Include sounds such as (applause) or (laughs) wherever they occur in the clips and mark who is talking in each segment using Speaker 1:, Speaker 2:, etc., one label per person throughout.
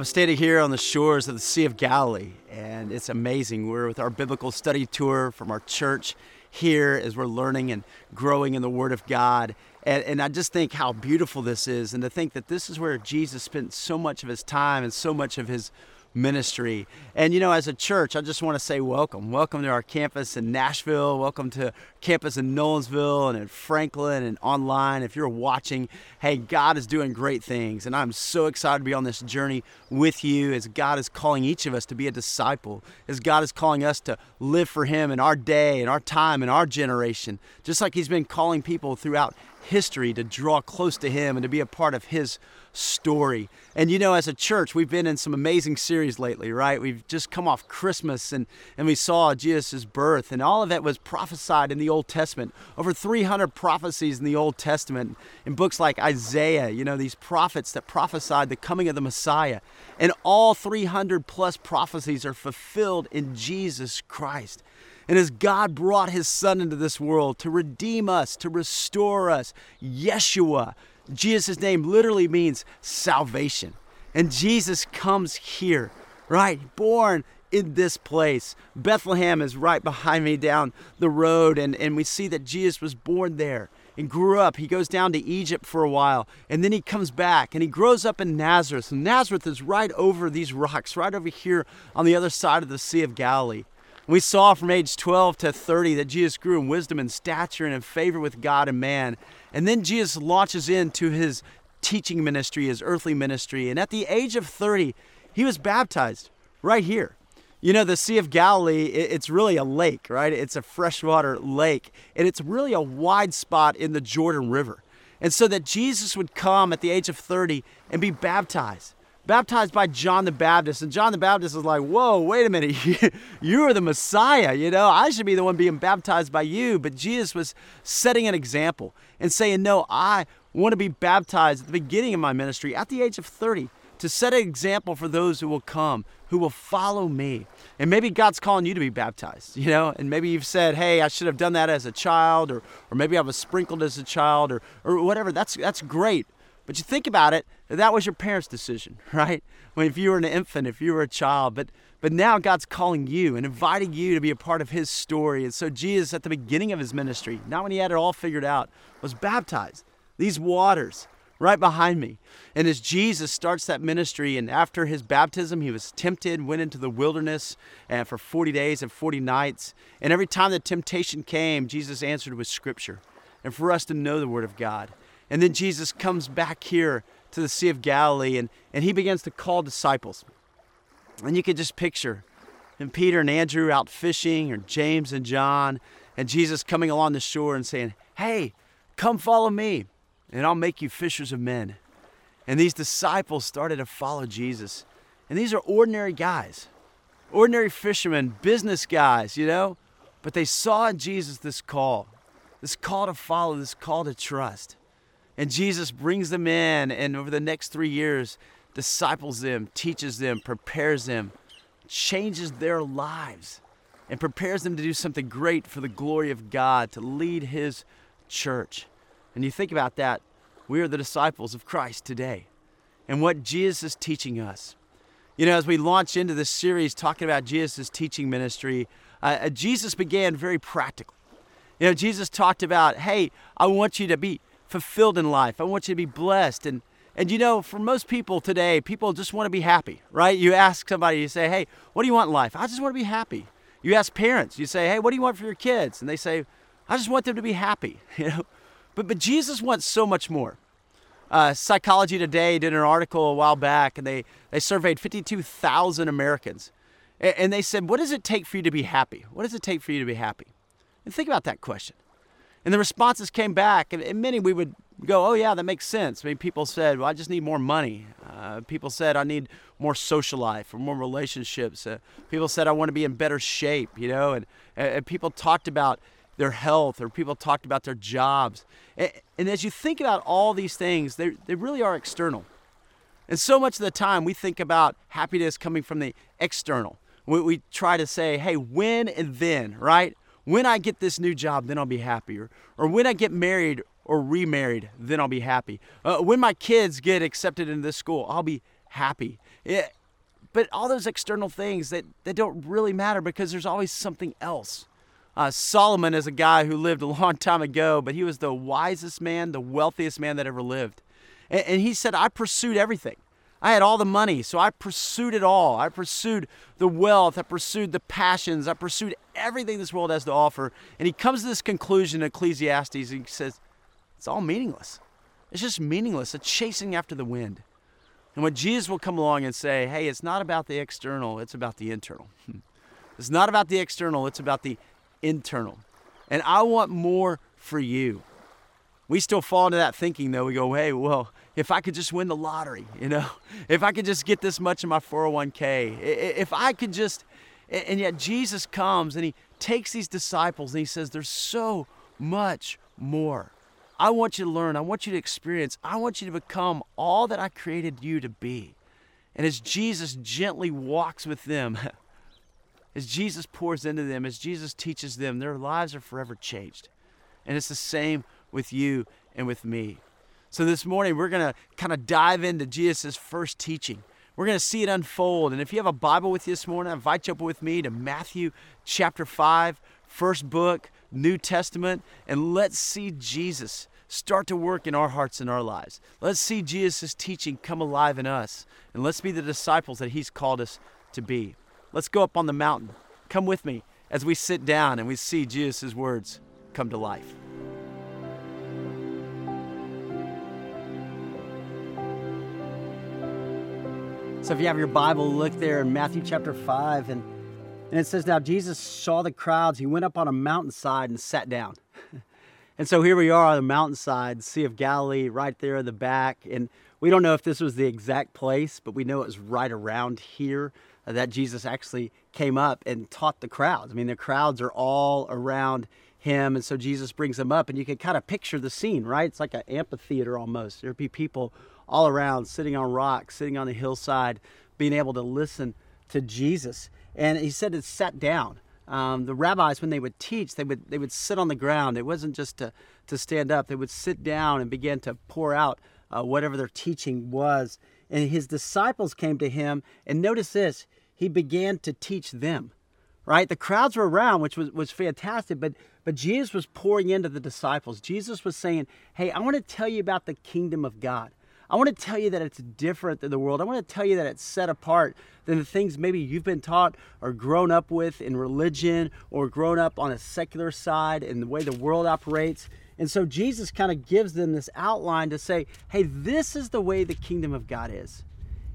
Speaker 1: I'm standing here on the shores of the Sea of Galilee, and it's amazing. We're with our biblical study tour from our church here as we're learning and growing in the Word of God. And, and I just think how beautiful this is, and to think that this is where Jesus spent so much of his time and so much of his ministry. And you know, as a church, I just want to say welcome. Welcome to our campus in Nashville. Welcome to campus in Nolensville and in Franklin and online. If you're watching, hey, God is doing great things. And I'm so excited to be on this journey with you as God is calling each of us to be a disciple, as God is calling us to live for Him in our day, in our time, in our generation, just like He's been calling people throughout history to draw close to Him and to be a part of His story. And you know, as a church, we've been in some amazing series lately, right? We've just come off Christmas and, and we saw Jesus' birth, and all of that was prophesied in the Old Testament. Over 300 prophecies in the Old Testament, in books like Isaiah, you know, these prophets that prophesied the coming of the Messiah. And all 300 plus prophecies are fulfilled in Jesus Christ. And as God brought his son into this world to redeem us, to restore us, Yeshua, Jesus' name literally means salvation. And Jesus comes here, right? Born in this place. Bethlehem is right behind me down the road, and, and we see that Jesus was born there and grew up. He goes down to Egypt for a while, and then he comes back and he grows up in Nazareth. Nazareth is right over these rocks, right over here on the other side of the Sea of Galilee. We saw from age 12 to 30 that Jesus grew in wisdom and stature and in favor with God and man. And then Jesus launches into his teaching ministry, his earthly ministry. And at the age of 30, he was baptized right here. You know, the Sea of Galilee, it's really a lake, right? It's a freshwater lake, and it's really a wide spot in the Jordan River. And so that Jesus would come at the age of 30 and be baptized baptized by John the Baptist. And John the Baptist is like, whoa, wait a minute. (laughs) you are the Messiah. You know, I should be the one being baptized by you. But Jesus was setting an example and saying, no, I want to be baptized at the beginning of my ministry at the age of 30 to set an example for those who will come, who will follow me. And maybe God's calling you to be baptized, you know, and maybe you've said, hey, I should have done that as a child, or, or maybe I was sprinkled as a child, or, or whatever. That's, that's great. But you think about it, that was your parents' decision, (laughs) right? When if you were an infant, if you were a child, but but now God's calling you and inviting you to be a part of his story. And so Jesus at the beginning of his ministry, not when he had it all figured out, was baptized. These waters right behind me. And as Jesus starts that ministry, and after his baptism, he was tempted, went into the wilderness and for 40 days and 40 nights. And every time the temptation came, Jesus answered with scripture. And for us to know the word of God. And then Jesus comes back here to the Sea of Galilee and, and he begins to call disciples. And you can just picture and Peter and Andrew out fishing, or James and John, and Jesus coming along the shore and saying, Hey, come follow me, and I'll make you fishers of men. And these disciples started to follow Jesus. And these are ordinary guys, ordinary fishermen, business guys, you know, but they saw in Jesus this call, this call to follow, this call to trust. And Jesus brings them in, and over the next three years, disciples them, teaches them, prepares them, changes their lives, and prepares them to do something great for the glory of God, to lead His church. And you think about that, we are the disciples of Christ today. And what Jesus is teaching us. You know, as we launch into this series talking about Jesus' teaching ministry, uh, uh Jesus began very practical. You know, Jesus talked about, hey, I want you to be fulfilled in life. I want you to be blessed. And, and you know, for most people today, people just want to be happy, right? You ask somebody, you say, hey, what do you want in life? I just want to be happy. You ask parents, you say, hey, what do you want for your kids? And they say, I just want them to be happy, (laughs) you know? But, but Jesus wants so much more. Uh, Psychology Today did an article a while back, and they, they surveyed 52,000 Americans. And, and they said, what does it take for you to be happy? What does it take for you to be happy? And think about that question. And the responses came back, and, and, many we would go, oh, yeah, that makes sense. I mean, people said, well, I just need more money. Uh, people said, I need more social life or more relationships. Uh, people said, I want to be in better shape, you know, and, and people talked about their health or people talked about their jobs. And, and as you think about all these things, they, they really are external. And so much of the time, we think about happiness coming from the external. We, we try to say, hey, when and then, right? When I get this new job, then I'll be happier. Or when I get married or remarried, then I'll be happy. Uh, when my kids get accepted into this school, I'll be happy. Yeah, but all those external things that, that don't really matter because there's always something else. Uh, Solomon is a guy who lived a long (laughs) time ago, but he was the wisest man, the wealthiest man that ever lived. And, and he said, I pursued everything. I had all the money, so I pursued it all. I pursued the wealth, I pursued the passions, I pursued everything this world has to offer. And he comes to this conclusion in Ecclesiastes, and he says, It's all meaningless. It's just meaningless, a chasing after the wind. And when Jesus will come along and say, Hey, it's not about the external, it's about the internal. (laughs) it's not about the external, it's about the internal. And I want more for you. We still fall into that thinking though. We go, hey, well, if I could just win the lottery, you know, (laughs) if I could just get this much in my 401k, if I could just, and yet Jesus comes and he takes these disciples and he says, there's so much more. I want you to learn. I want you to experience. I want you to become all that I created you to be. And as Jesus gently walks with them, (laughs) as Jesus pours into them, as Jesus teaches them, their lives are forever changed. And it's the same with you and with me. So this morning, we're going to kind of dive into Jesus' first teaching. We're going to see it unfold. And if you have a Bible with you this morning, I invite you up with me to Matthew chapter 5, first book, New Testament, and let's see Jesus start to work in our hearts and our lives. Let's see Jesus' teaching come alive in us, and let's be the disciples that He's called us to be. Let's go up on the mountain. Come with me as we sit down and we see Jesus' words come to life. So if you have your Bible, look there in Matthew chapter 5, and, and it says, Now Jesus saw the crowds. He went up on a mountainside and sat down. (laughs) and so here we are on the mountainside, Sea of Galilee, right there in the back. And we don't know if this was the exact place, but we know it was right around here uh, that Jesus actually came up and taught the crowds. I mean, the crowds are all around him, and so Jesus brings them up, and you can kind of picture the scene, right? It's like an amphitheater almost. There'd be people all around, sitting on rocks, sitting on the hillside, being able to listen to Jesus. And he said it sat down. Um, the rabbis, when they would teach, they would they would sit on the ground. It wasn't just to to stand up. They would sit down and begin to pour out uh, whatever their teaching was. And his disciples came to him, and notice this: he began to teach them. Right? The crowds were around, which was, was fantastic, but but Jesus was pouring into the disciples. Jesus was saying, Hey, I want to tell you about the kingdom of God. I want to tell you that it's different than the world. I want to tell you that it's set apart than the things maybe you've been taught or grown up with in religion or grown up on a secular side and the way the world operates. And so Jesus kind of gives them this outline to say, hey, this is the way the kingdom of God is.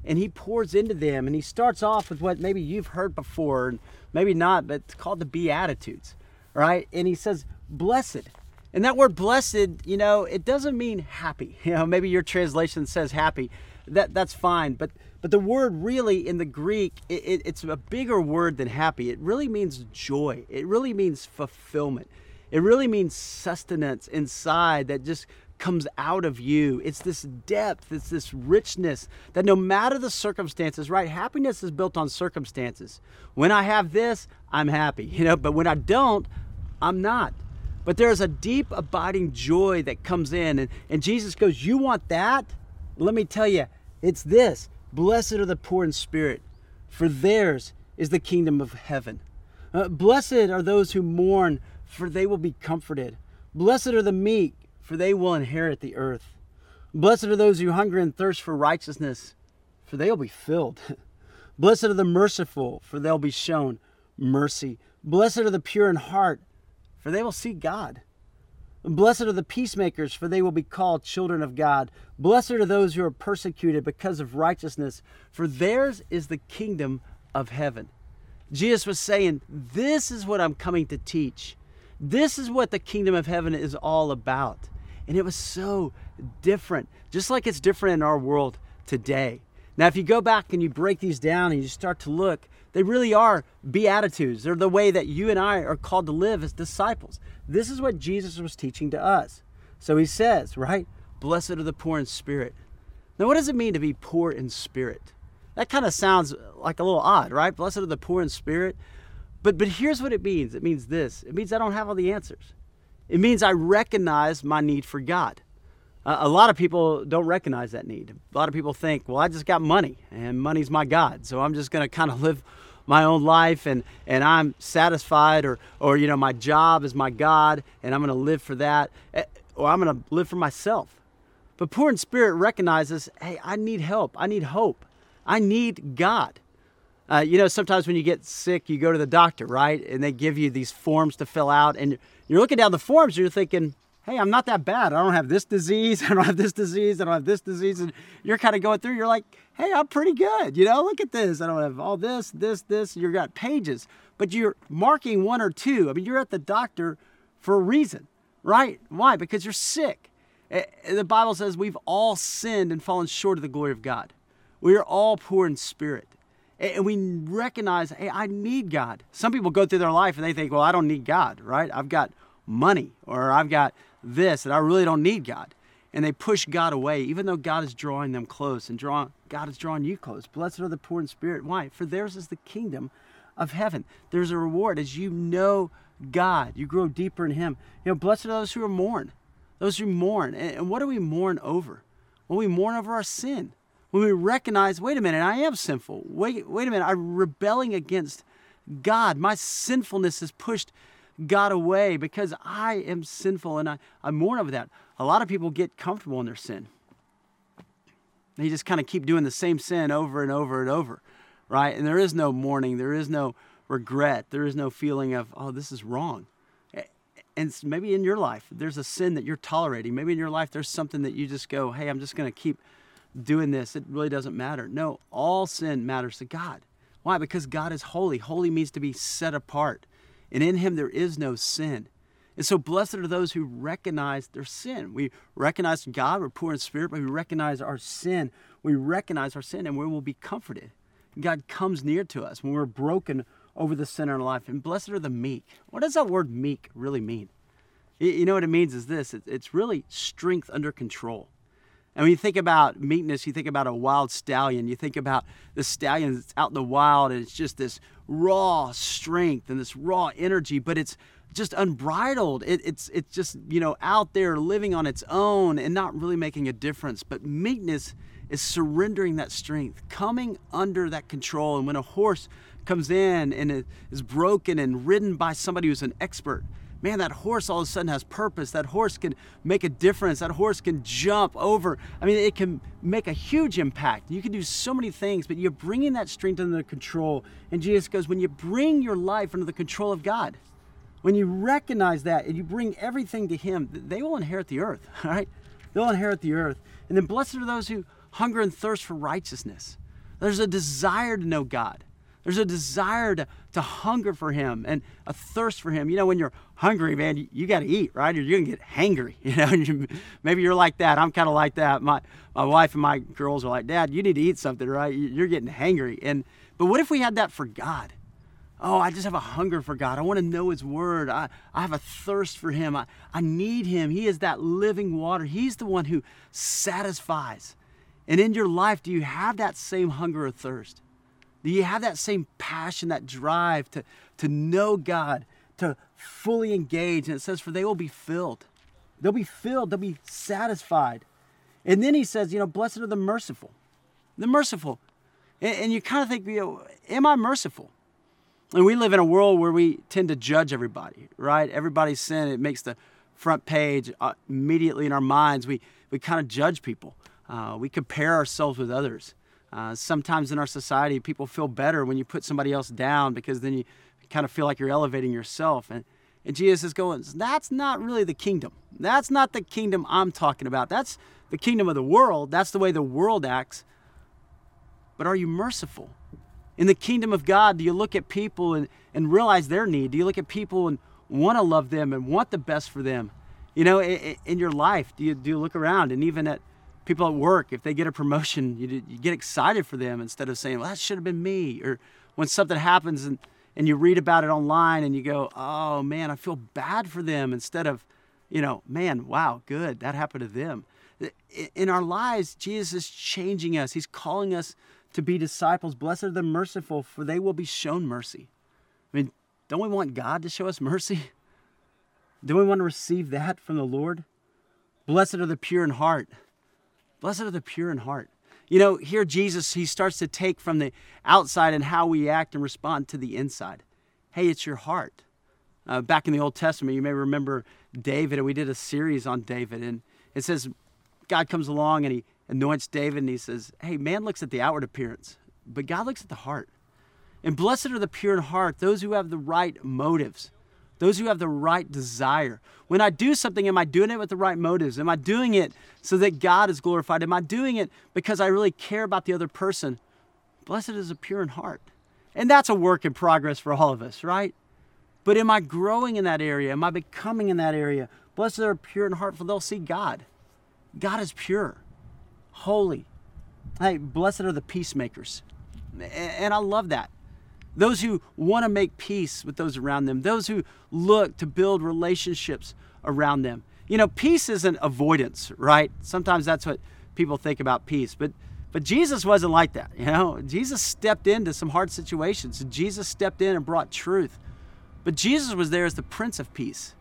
Speaker 1: And he pours into them and he starts off with what maybe you've heard before and maybe not, but it's called the Beatitudes, right? And he says, blessed and that word blessed, you know, it doesn't mean happy. (laughs) You know, maybe your translation says happy. That that's fine, but but the word really in the Greek, it, it, it's a bigger word than happy. It really means joy. It really means fulfillment. It really means sustenance inside that just comes out of you. It's this depth, it's this richness that no matter the circumstances, right? Happiness is built on circumstances. When I have this, I'm happy, (laughs) you know, but when I don't, I'm not. But there's a deep, abiding joy that comes in. And, and Jesus goes, You want that? Let me tell you, it's this Blessed are the poor in spirit, for theirs is the kingdom of heaven. Uh, blessed are those who mourn, for they will be comforted. Blessed are the meek, for they will inherit the earth. Blessed are those who hunger and thirst for righteousness, for they will be filled. (laughs) Blessed are the merciful, for they'll be shown mercy. Blessed are the pure in heart for they will see God. Blessed are the peacemakers, for they will be called children of God. Blessed are those who are persecuted because of righteousness, for theirs is the kingdom of heaven. Jesus was saying, This is what I'm coming to teach. This is what the kingdom of heaven is all about. And it was so different, just like it's different in our world today. Now, if you go back and you break these down and you start to look, they really are beatitudes. They're the way that you and I are called to live as disciples. This is what Jesus was teaching to us. So he says, right? Blessed are the poor in spirit. Now, what does it mean to be poor in spirit? That kind of sounds like a little odd, right? Blessed are the poor in spirit. But, but here's what it means it means this it means I don't have all the answers. It means I recognize my need for God. A lot of people don't recognize that need. A lot of people think, well, I just got money and money's my God. So I'm just going to kind of live my own life and, and I'm satisfied or, or, you know, my job is my God and I'm going to live for that eh, or I'm going to live for myself. But poor in spirit recognizes, hey, I need help. I need hope. I need God. Uh, you know, sometimes when you get sick, you go to the doctor, right? And they give you these forms to fill out. And you're looking down the forms and you're thinking, hey, I'm not that bad. I don't have this disease. (laughs) I don't have this disease. I don't have this disease. And you're kind of going through, you're like, hey, I'm pretty good. You know, look at this. I don't have all this, this, this. You've got pages, but you're marking one or two. I mean, you're at the doctor for a reason, right? Why? Because you're sick. Eh, eh, the Bible says we've all sinned and fallen short of the glory of God. We are all poor in spirit. And we recognize, hey, I need God. Some people go through their life and they think, well, I don't need God, right? I've got money or I've got this that I really don't need God. And they push God away, even though God is drawing them close and draw, God is drawing you close. Blessed are the poor in spirit. Why? For theirs is the kingdom of heaven. There's a reward as you know God, you grow deeper in Him. You know, blessed are those who are mourn, those who mourn. And what do we mourn over? Well, we mourn over our sin. When we recognize, wait a minute, I am sinful. Wait, wait a minute, I'm rebelling against God. My sinfulness has pushed God away because I am sinful and I, I mourn over that. A lot of people get comfortable in their sin. They just kind of keep doing the same sin over and over and over, right? And there is no mourning, there is no regret, there is no feeling of, oh, this is wrong. And maybe in your life, there's a sin that you're tolerating. Maybe in your life, there's something that you just go, hey, I'm just going to keep doing this. It really doesn't matter. No, all sin matters to God. Why? Because God is holy. Holy means to be set apart and in him there is no sin. And so, blessed are those who recognize their sin. We recognize God, we're poor in spirit, but we recognize our sin. We recognize our sin and we will be comforted. God comes near to us when we're broken over the sin in our life. And blessed are the meek. What does that word meek really mean? You know what it means is this it's really strength under control. And when you think about meekness, you think about a wild stallion. You think about the stallion that's out in the wild and it's just this raw strength and this raw energy, but it's just unbridled. It, it's it's just you know out there living on its own and not really making a difference. But meekness is surrendering that strength, coming under that control. And when a horse comes in and is broken and ridden by somebody who's an expert, man, that horse all of a sudden has purpose. That horse can make a difference. That horse can jump over. I mean, it can make a huge impact. You can do so many things, but you're bringing that strength under control. And Jesus goes, when you bring your life under the control of God, when you recognize that and you bring everything to Him, they will inherit the earth, all (laughs) right? They'll inherit the earth. And then blessed are those who hunger and thirst for righteousness. There's a desire to know God. There's a desire to, to hunger for Him and a thirst for Him. You know, when you're hungry, man, you, you got to eat, right? Or you're to get hangry. (laughs) You know, maybe you're like that. I'm kind of like that. My, my wife and my girls are like, Dad, you need to eat something, right? You're getting hangry. And, but what if we had that for God? Oh, I just have a hunger for God. I want to know His Word. I, I have a thirst for Him. I, I need Him. He is that living water. He's the one who satisfies. And in your life, do you have that same hunger or thirst? Do you have that same passion, that drive to, to know God, to fully engaged. And it says, For they will be filled. They'll be filled, they'll be satisfied. And then he says, You know, blessed are the merciful. The merciful. And, and you kind of think, you know, Am I merciful? And we live in a world where we tend to judge everybody, right? Everybody's sin, it makes the front page uh, immediately in our minds. We, we kind of judge people, uh, we compare ourselves with others. Uh, sometimes in our society, people feel better when you put somebody else down because then you kind of feel like you're elevating yourself. And, and Jesus is going, that's not really the kingdom. That's not the kingdom I'm talking about. That's the kingdom of the world. That's the way the world acts. But are you merciful? In the kingdom of God, do you look at people and, and realize their need? Do you look at people and want to love them and want the best for them? You know, in, in your life, do you, do you look around and even at people at work, if they get a promotion, you, you get excited for them instead of saying, well, that should have been me. Or when something happens and, and you read about it online and you go, oh man, I feel bad for them instead of, you know, man, wow, good, that happened to them. In our lives, Jesus is changing us. He's calling us to be disciples. Blessed are the merciful, for they will be shown mercy. I mean, don't we want God to show us mercy? (laughs) Do we want to receive that from the Lord? Blessed are the pure in heart. Blessed are the pure in heart. You know, here Jesus, he starts to take from the outside and how we act and respond to the inside. Hey, it's your heart. Uh, back in the Old Testament, you may remember David, and we did a series on David. And it says, God comes along and he anoints David, and he says, Hey, man looks at the outward appearance, but God looks at the heart. And blessed are the pure in heart, those who have the right motives, those who have the right desire. When I do something, am I doing it with the right motives? Am I doing it so that God is glorified? Am I doing it because I really care about the other person? Blessed is a pure in heart. And that's a work in progress for all of us, right? But am I growing in that area? Am I becoming in that area? Blessed are pure in heart, for they'll see God. God is pure, holy. Hey, blessed are the peacemakers. And I love that. Those who want to make peace with those around them, those who look to build relationships around them. You know, peace isn't avoidance, right? Sometimes that's what people think about peace, but but Jesus wasn't like that, you know. Jesus stepped into some hard situations. Jesus stepped in and brought truth. But Jesus was there as the Prince of Peace,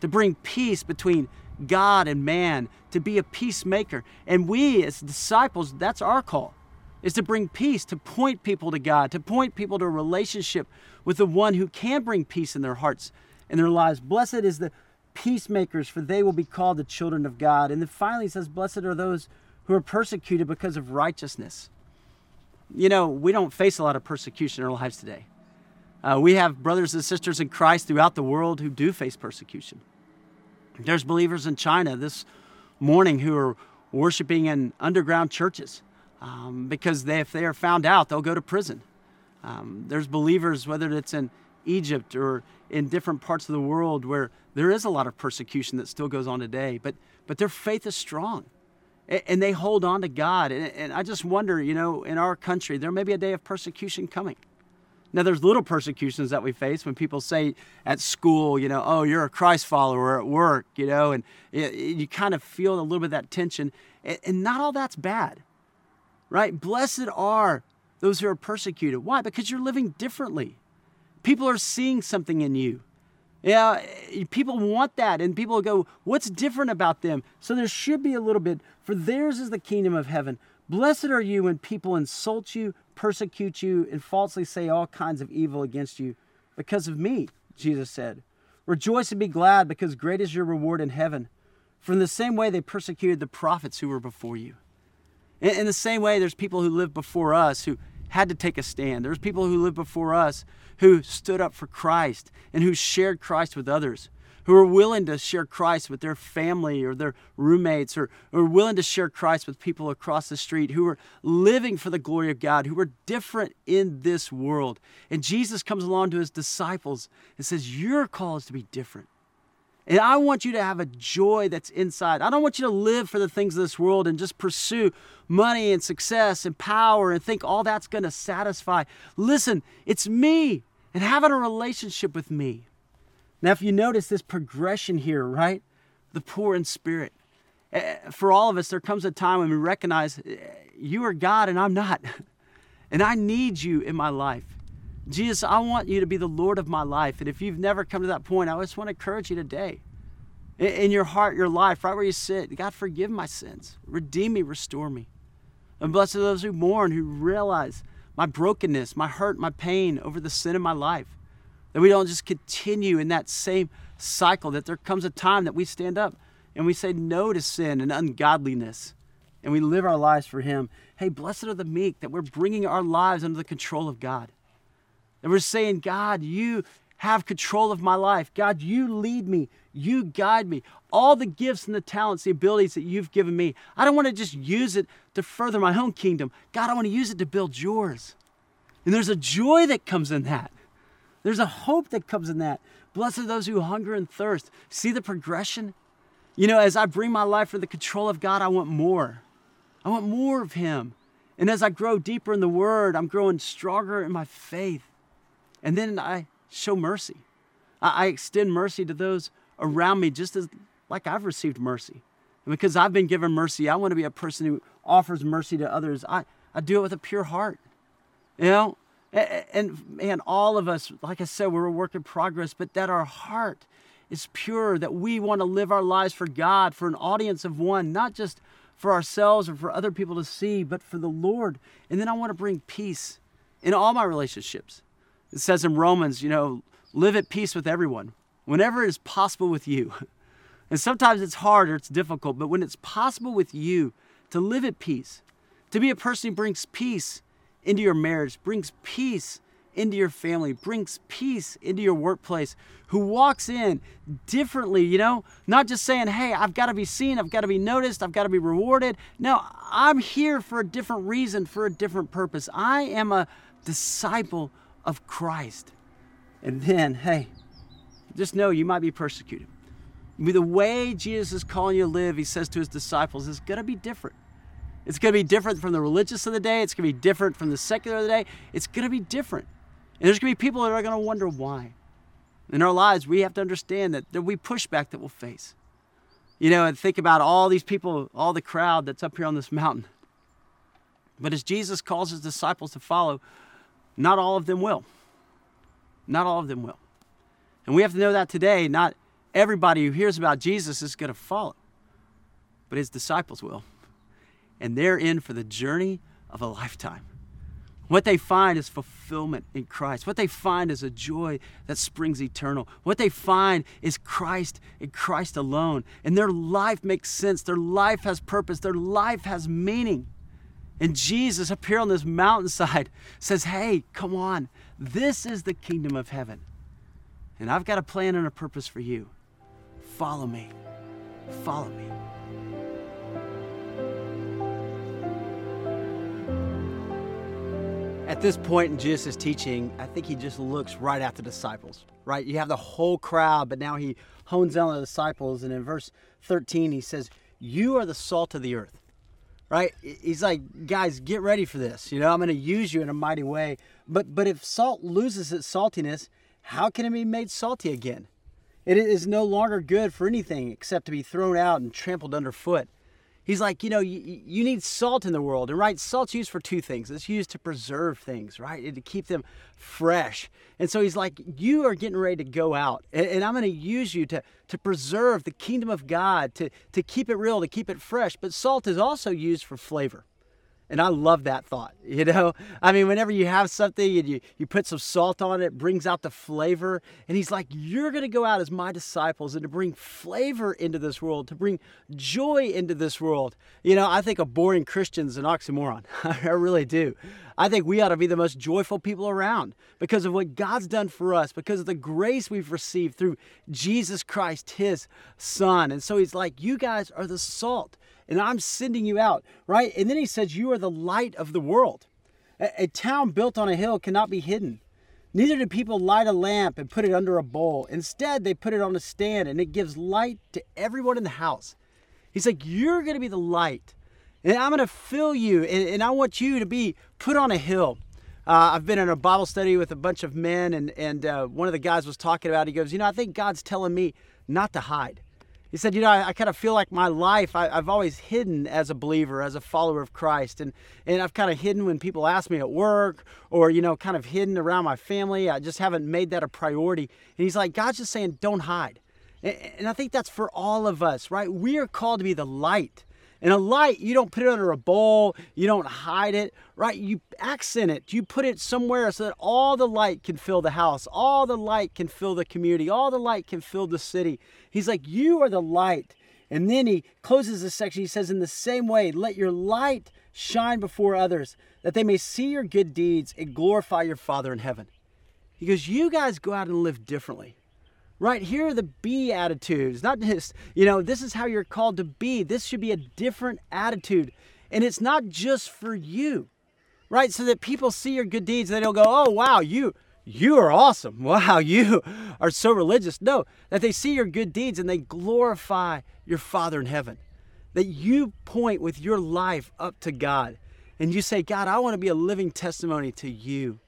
Speaker 1: to bring peace between God and man, to be a peacemaker. And we, as disciples, that's our call, is to bring peace, to point people to God, to point people to a relationship with the one who can bring peace in their hearts and their lives. Blessed is the peacemakers, for they will be called the children of God. And then finally, he says, Blessed are those who are persecuted because of righteousness. You know, we don't face a lot of persecution in our lives today. Uh, we have brothers and sisters in Christ throughout the world who do face persecution. There's believers in China this morning who are worshiping in underground churches um, because they, if they are found out, they'll go to prison. Um, there's believers, whether it's in Egypt or in different parts of the world, where there is a lot of persecution that still goes on today, but, but their faith is strong and, and they hold on to God. And, and I just wonder, you know, in our country, there may be a day of persecution coming. Now, there's little persecutions that we face when people say at school, you know, oh, you're a Christ follower at work, you know, and you kind of feel a little bit of that tension. And not all that's bad, right? Blessed are those who are persecuted. Why? Because you're living differently. People are seeing something in you. Yeah, people want that, and people go, What's different about them? So there should be a little bit, for theirs is the kingdom of heaven. Blessed are you when people insult you, persecute you, and falsely say all kinds of evil against you because of me, Jesus said. Rejoice and be glad, because great is your reward in heaven. For in the same way they persecuted the prophets who were before you. In, in the same way, there's people who lived before us who had to take a stand. There's people who lived before us who stood up for Christ and who shared Christ with others who are willing to share Christ with their family or their roommates, or, or willing to share Christ with people across the street, who are living for the glory of God, who are different in this world. And Jesus comes along to his disciples and says, Your call is to be different. And I want you to have a joy that's inside. I don't want you to live for the things of this world and just pursue money and success and power and think all that's going to satisfy. Listen, it's me and having a relationship with me. Now, if you notice this progression here, right? The poor in spirit. Eh, for all of us, there comes a time when we recognize eh, you are God and I'm not. (laughs) And I need you in my life. Jesus, I want you to be the Lord of my life. And if you've never come to that point, I just want to encourage you today. In your heart, your life, right where you sit, God, forgive my sins. Redeem me, restore me. And blessed are those who mourn, who realize my brokenness, my hurt, my pain over the sin in my life. That we don't just continue in that same cycle, that there comes a time that we stand up and we say no to sin and ungodliness and we live our lives for Him. Hey, blessed are the meek, that we're bringing our lives under the control of God. That we're saying, God, you have control of my life. God, you lead me. You guide me. All the gifts and the talents, the abilities that you've given me, I don't want to just use it to further my own kingdom. God, I want to use it to build yours. And there's a joy that comes in that. There's a hope that comes in that. Blessed are those who hunger and thirst. See the progression? You know, as I bring my life for the control of God, I want more. I want more of Him. And as I grow deeper in the Word, I'm growing stronger in my faith. And then I show mercy. I, extend mercy to those around me just as like I've received mercy. And because I've been given mercy, I want to be a person who offers mercy to others. I, I do it with a pure heart. You know, and man, all of us, like I said, we're a work in progress, but that our heart is pure, that we want to live our lives for God, for an audience of one, not just for ourselves or for other people to see, but for the Lord. And then I want to bring peace in all my relationships. It says in Romans, you know, live at peace with everyone whenever it is possible with you. (laughs) And sometimes it's hard or it's difficult, but when it's possible with you to live at peace, to be a person who brings peace into your marriage, brings peace into your family, brings peace into your workplace, who walks in differently, you know, not just saying, hey, I've got to be seen, I've got to be noticed, I've got to be rewarded. No, I'm here for a different reason, for a different purpose. I am a disciple of Christ. And then, hey, just know you might be persecuted. The way Jesus is calling you to live, he says to his disciples, is going to be different. It's going to be different from the religious of the day. It's going to be different from the secular of the day. It's going to be different. And there's going to be people that are going to wonder why. In our lives, we have to understand that there'll be pushback that we'll face. You know, and think about all these people, all the crowd that's up here on this mountain. But as Jesus calls his disciples to follow, not all of them will. Not all of them will. And we have to know that today, not everybody who hears about Jesus is going to follow, but his disciples will. And they're in for the journey of a lifetime. What they find is fulfillment in Christ. What they find is a joy that springs eternal. What they find is Christ and Christ alone. And their life makes sense. Their life has purpose. Their life has meaning. And Jesus up here on this mountainside (laughs) says, Hey, come on. This is the kingdom of heaven. And I've got a plan and a purpose for you. Follow me. Follow me. At this point in Jesus' teaching, I think he just looks right at the disciples, right? You have the whole crowd, but now he hones in on the disciples. And in verse 13, he says, You are the salt of the earth, right? He's like, Guys, get ready for this. You know, I'm going to use you in a mighty way. But, but if salt loses its saltiness, how can it be made salty again? It is no longer good for anything except to be thrown out and trampled underfoot. He's like, you know, you, you need salt in the world. And right, salt's used for two things. It's used to preserve things, right? And to keep them fresh. And so he's like, you are getting ready to go out. And, and I'm going to use you to, to preserve the kingdom of God, to, to keep it real, to keep it fresh. But salt is also used for flavor. And I love that thought. (laughs) You know, I mean, whenever you have something and you, you put some salt on it, it brings out the flavor. And he's like, You're going to go out as my disciples and to bring flavor into this world, to bring joy into this world. You know, I think a boring Christian is an oxymoron. (laughs) I really do. I think we ought to be the most joyful people around because of what God's done for us, because of the grace we've received through Jesus Christ, his son. And so he's like, You guys are the salt and I'm sending you out, right? And then he says, You are the light of the world. A, a town built on a hill cannot be hidden. Neither do people light a lamp and put it under a bowl. Instead, they put it on a stand and it gives light to everyone in the house. He's like, You're going to be the light. And I'm going to fill you. And, and, I want you to be put on a hill. Uh, I've been in a Bible study with a bunch of men, and, and uh, one of the guys was talking about, he goes, You know, I think God's telling me not to hide. He said, You know, I, I kind of feel like my life, I, have always hidden as a believer, as a follower of Christ. And, and I've kind of hidden when people ask me at work or, you know, kind of hidden around my family. I just haven't made that a priority. And he's like, God's just saying, Don't hide. And, and I think that's for all of us, right? We are called to be the light. And a light, you don't put it under a bowl, you don't hide it, right? You accent it, you put it somewhere so that all the light can fill the house, all the light can fill the community, all the light can fill the city. He's like, You are the light. And then he closes this section. He says, In the same way, let your light shine before others, that they may see your good deeds and glorify your Father in heaven. He goes, You guys go out and live differently. Right here are the be attitudes, not just, you know, this is how you're called to be. This should be a different attitude. And it's not just for you, right? So that people see your good deeds and they don't go, oh, wow, you. You are awesome. (laughs) Wow, you are so religious. No, that they see your good deeds and they glorify your Father in heaven. That you point with your life up to God and you say, God, I want to be a living testimony to you.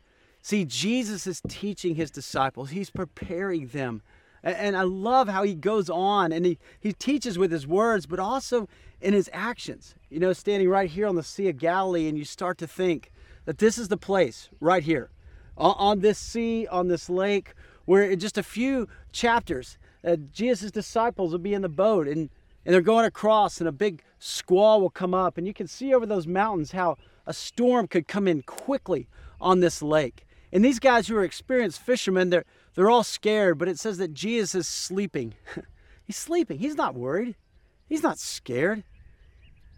Speaker 1: See, Jesus is teaching his disciples, he's preparing them and I love how he goes on and he, he teaches with his words, but also in his actions. You know, standing right here on the Sea of Galilee, and you start to think that this is the place right here on this sea, on this lake, where in just a few chapters, uh, Jesus' disciples will be in the boat and, and they're going across, and a big squall will come up. And you can see over those mountains how a storm could come in quickly on this lake. And these guys who are experienced fishermen, they're, they're all scared, but it says that Jesus is sleeping. (laughs) He's sleeping. He's not worried. He's not scared.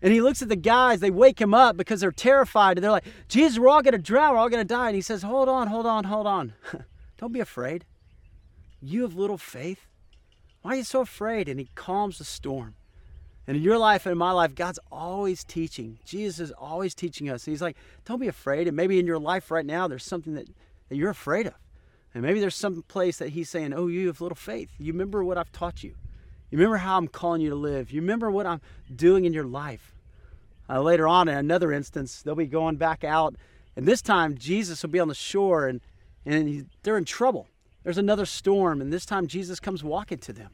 Speaker 1: And he looks at the guys, they wake him up because they're terrified. And they're like, Jesus, we're all going to drown. We're all going to die. And he says, Hold on, hold on, hold on. (laughs) Don't be afraid. You have little faith. Why are you so afraid? And he calms the storm. And in your life and in my life, God's always teaching. Jesus is always teaching us. And he's like, Don't be afraid. And maybe in your life right now, there's something that, that you're afraid of. And maybe there's some place that he's saying, Oh, you have little faith. You remember what I've taught you. You remember how I'm calling you to live. You remember what I'm doing in your life. Uh, later on, in another instance, they'll be going back out, and this time Jesus will be on the shore, and and he, they're in trouble. There's another storm, and this time Jesus comes walking to them.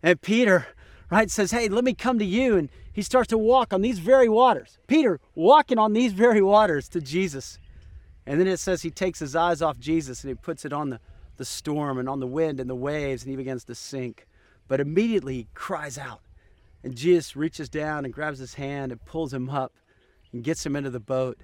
Speaker 1: And Peter, right, says, Hey, let me come to you. And he starts to walk on these very waters. Peter walking on these very waters to Jesus. And then it says he takes his eyes off Jesus and he puts it on the, the storm and on the wind and the waves, and he begins to sink. But immediately he cries out. And Jesus reaches down and grabs his hand and pulls him up and gets him into the boat.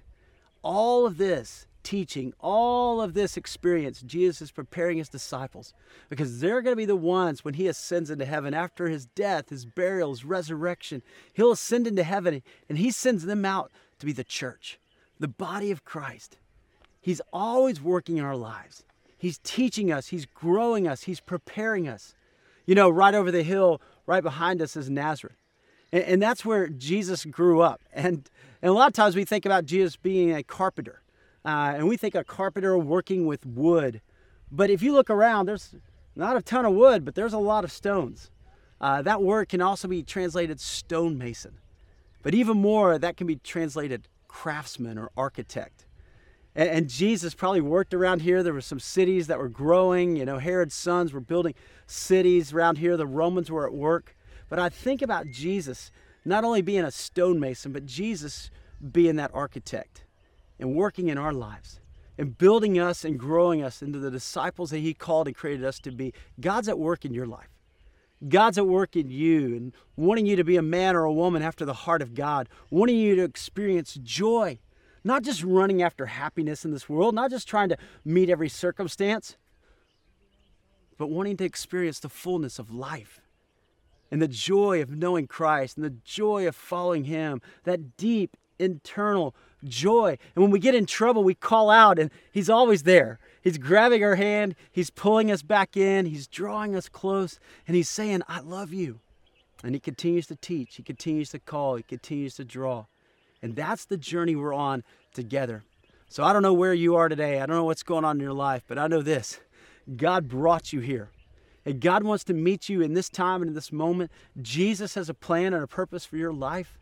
Speaker 1: All of this teaching, all of this experience, Jesus is preparing his disciples because they're going to be the ones when he ascends into heaven after his death, his burial, his resurrection. He'll ascend into heaven and he sends them out to be the church, the body of Christ. He's always working in our lives. He's teaching us, he's growing us, he's preparing us. You know, right over the hill, right behind us is Nazareth. And, and that's where Jesus grew up. And, and a lot of times we think about Jesus being a carpenter. Uh, and we think a carpenter working with wood. But if you look around, there's not a ton of wood, but there's a lot of stones. Uh, that word can also be translated stonemason. But even more, that can be translated craftsman or architect. And, and, Jesus probably worked around here. There were some cities that were growing. You know, Herod's sons were building cities around here. The Romans were at work. But I think about Jesus not only being a stonemason, but Jesus being that architect and working in our lives and building us and growing us into the disciples that He called and created us to be. God's at work in your life. God's at work in you and wanting you to be a man or a woman after the heart of God, wanting you to experience joy, not just running after happiness in this world, not just trying to meet every circumstance, but wanting to experience the fullness of life and the joy of knowing Christ and the joy of following Him, that deep internal joy. And when we get in trouble, we call out, and He's always there. He's grabbing our hand, He's pulling us back in, He's drawing us close, and He's saying, I love you. And He continues to teach, He continues to call, He continues to draw. And that's the journey we're on together. So I don't know where you are today, I don't know what's going on in your life, but I know this God brought you here. And God wants to meet you in this time and in this moment. Jesus has a plan and a purpose for your life.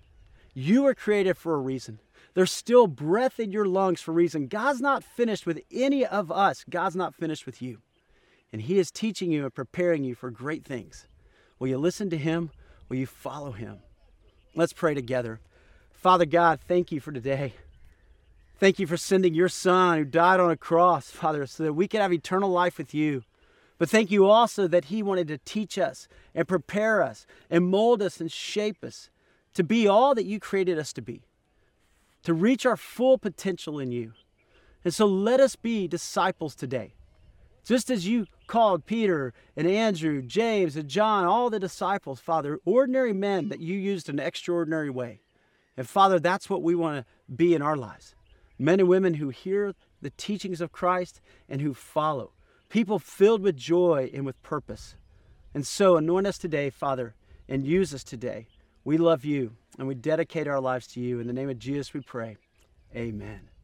Speaker 1: You were created for a reason. There's still breath in your lungs for a reason. God's not finished with any of us. God's not finished with you. And He is teaching you and preparing you for great things. Will you listen to Him? Will you follow Him? Let's pray together. Father God, thank you for today. Thank you for sending your Son who died on a cross, Father, so that we could have eternal life with you. But thank you also that He wanted to teach us and prepare us and mold us and shape us to be all that you created us to be, to reach our full potential in you. And so let us be disciples today. Just as you called Peter and Andrew, James and John, all the disciples, Father, ordinary men that you used in an extraordinary way. And Father, that's what we want to be in our lives. Men and women who hear the teachings of Christ and who follow. People filled with joy and with purpose. And so anoint us today, Father, and use us today we love you and we dedicate our lives to you. In the name of Jesus, we pray. Amen.